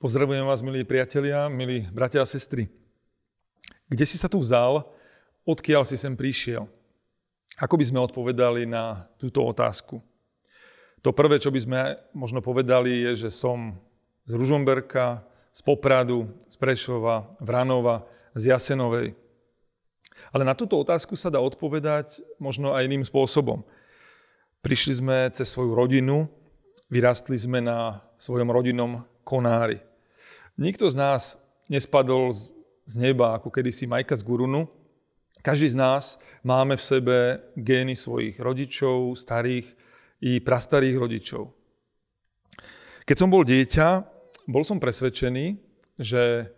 Pozdravujem vás, milí priatelia, milí bratia a sestry. Kde si sa tu vzal, odkiaľ si sem prišiel? Ako by sme odpovedali na túto otázku? To prvé, čo by sme možno povedali, je, že som z Ružomberka, z Popradu, z Prešova, Vranova, z Jasenovej. Ale na túto otázku sa dá odpovedať možno aj iným spôsobom. Prišli sme cez svoju rodinu, vyrastli sme na svojom rodinnom konári. Nikto z nás nespadol z neba, ako kedysi Majka z Gurunu. Každý z nás máme v sebe gény svojich rodičov, starých i prastarých rodičov. Keď som bol dieťa, bol som presvedčený, že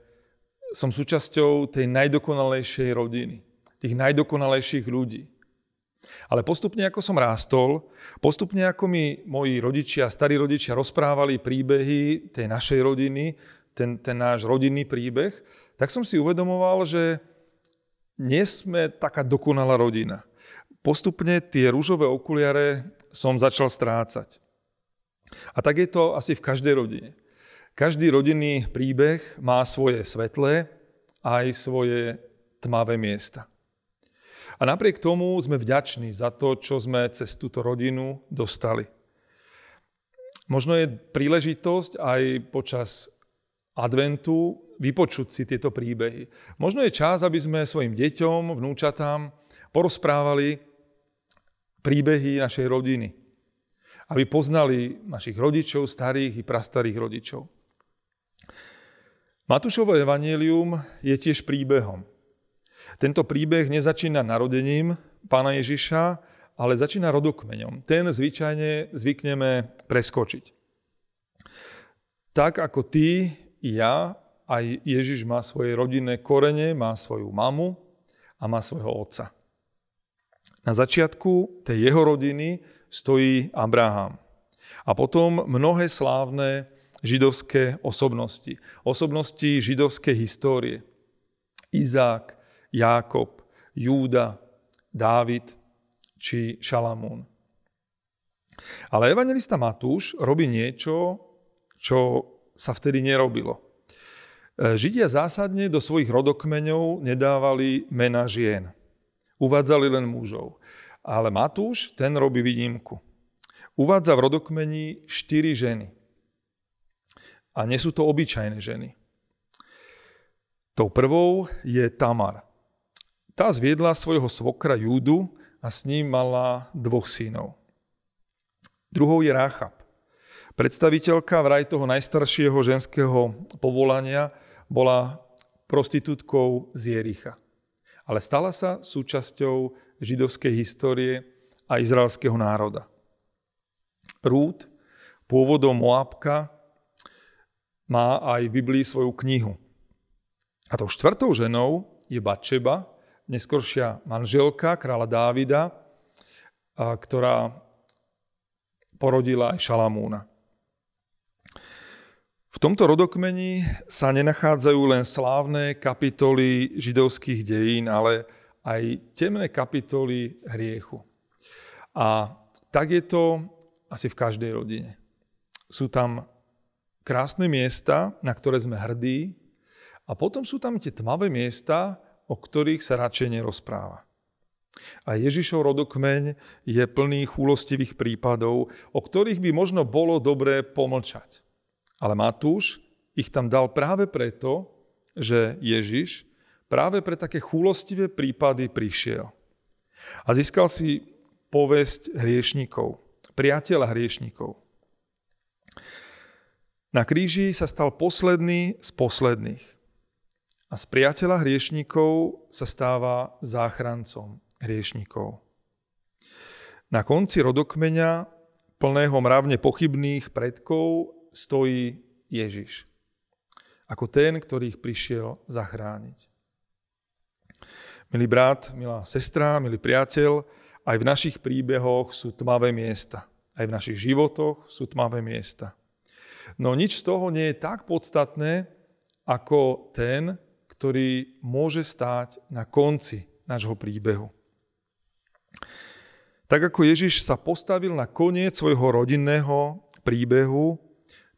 som súčasťou tej najdokonalejšej rodiny, tých najdokonalejších ľudí. Ale postupne, ako som rástol, postupne, ako mi moji rodičia, starí rodičia rozprávali príbehy tej našej rodiny, ten, ten náš rodinný príbeh, tak som si uvedomoval, že nie sme taká dokonalá rodina. Postupne tie rúžové okuliare som začal strácať. A tak je to asi v každej rodine. Každý rodinný príbeh má svoje svetlé aj svoje tmavé miesta. A napriek tomu sme vďační za to, čo sme cez túto rodinu dostali. Možno je príležitosť aj počas adventu vypočuť si tieto príbehy. Možno je čas, aby sme svojim deťom, vnúčatám porozprávali príbehy našej rodiny. Aby poznali našich rodičov, starých i prastarých rodičov. Matúšovo evanílium je tiež príbehom. Tento príbeh nezačína narodením pána Ježiša, ale začína rodokmeňom. Ten zvyčajne zvykneme preskočiť. Tak ako ty ja, aj Ježiš má svoje rodinné korene, má svoju mamu a má svojho otca. Na začiatku tej jeho rodiny stojí Abraham. A potom mnohé slávne židovské osobnosti. Osobnosti židovskej histórie. Izák, Jákob, Júda, Dávid či Šalamún. Ale evangelista Matúš robí niečo, čo sa vtedy nerobilo. E, Židia zásadne do svojich rodokmeňov nedávali mena žien. Uvádzali len mužov. Ale Matúš, ten robí výnimku. Uvádza v rodokmeni štyri ženy. A nie sú to obyčajné ženy. Tou prvou je Tamar. Tá zviedla svojho svokra Júdu a s ním mala dvoch synov. Druhou je Ráchab. Predstaviteľka vraj toho najstaršieho ženského povolania bola prostitútkou z Jericha. Ale stala sa súčasťou židovskej histórie a izraelského národa. Rút, pôvodom Moabka, má aj v Biblii svoju knihu. A tou štvrtou ženou je Batšeba, neskoršia manželka kráľa Dávida, ktorá porodila aj Šalamúna. V tomto rodokmeni sa nenachádzajú len slávne kapitoly židovských dejín, ale aj temné kapitoly hriechu. A tak je to asi v každej rodine. Sú tam krásne miesta, na ktoré sme hrdí, a potom sú tam tie tmavé miesta, o ktorých sa radšej nerozpráva. A Ježišov rodokmeň je plný chúlostivých prípadov, o ktorých by možno bolo dobré pomlčať. Ale Matúš ich tam dal práve preto, že Ježiš práve pre také chúlostivé prípady prišiel. A získal si povesť hriešnikov, priateľa hriešnikov. Na kríži sa stal posledný z posledných. A z priateľa hriešnikov sa stáva záchrancom hriešnikov. Na konci rodokmeňa, plného mravne pochybných predkov, stojí Ježiš. Ako ten, ktorý ich prišiel zachrániť. Milý brat, milá sestra, milý priateľ, aj v našich príbehoch sú tmavé miesta. Aj v našich životoch sú tmavé miesta. No nič z toho nie je tak podstatné, ako ten, ktorý môže stáť na konci nášho príbehu. Tak ako Ježiš sa postavil na koniec svojho rodinného príbehu,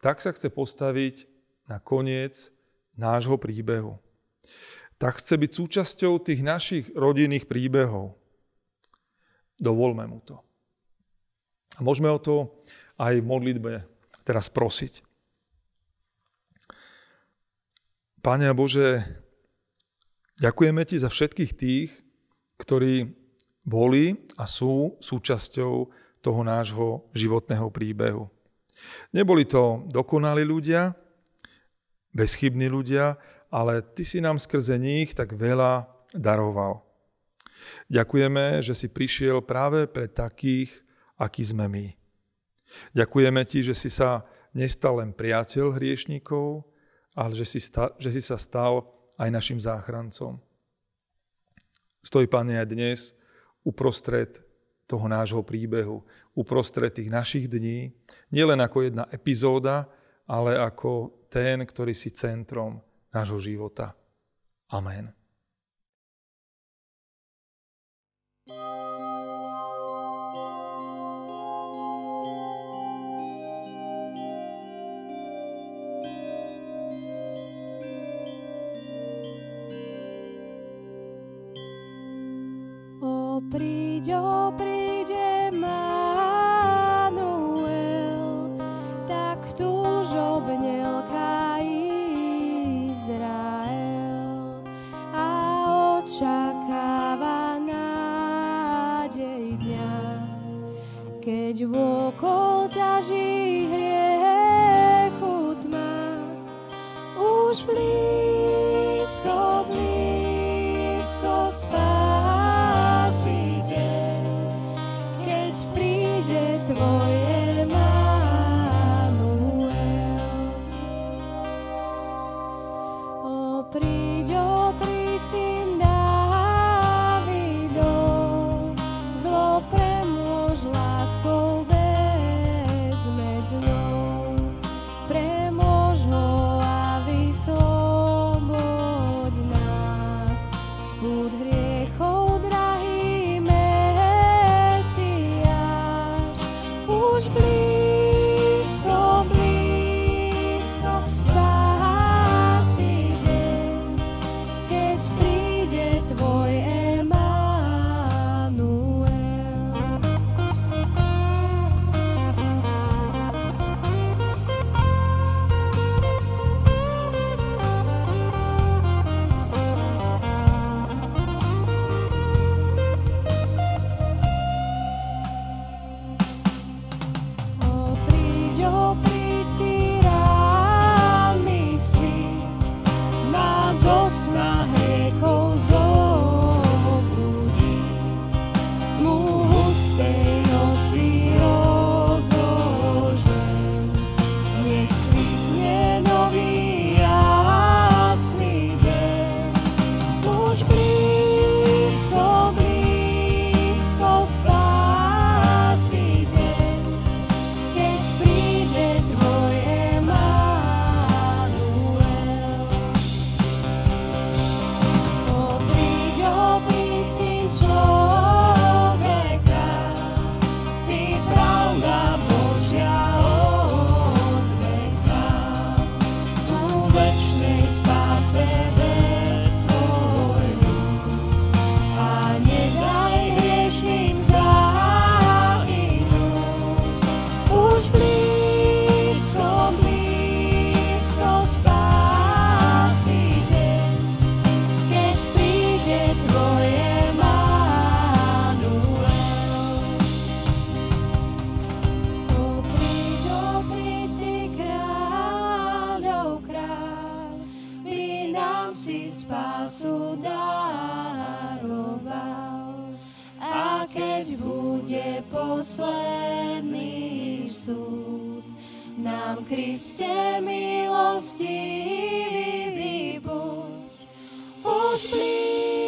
tak sa chce postaviť na koniec nášho príbehu. Tak chce byť súčasťou tých našich rodinných príbehov. Dovolme mu to. A môžeme o to aj v modlitbe teraz prosiť. Pane Bože, ďakujeme Ti za všetkých tých, ktorí boli a sú súčasťou toho nášho životného príbehu. Neboli to dokonalí ľudia, bezchybní ľudia, ale Ty si nám skrze nich tak veľa daroval. Ďakujeme, že si prišiel práve pre takých, akí sme my. Ďakujeme Ti, že si sa nestal len priateľ hriešníkov, ale že si, sta, že si sa stal aj našim záchrancom. Stoj, Pane, aj dnes uprostred toho nášho príbehu, uprostred tých našich dní, nielen ako jedna epizóda, ale ako ten, ktorý si centrom nášho života. Amen. príď, o príde už blízko, spásu daroval. A keď bude posledný súd, nám Kriste milosti buď. Už blíž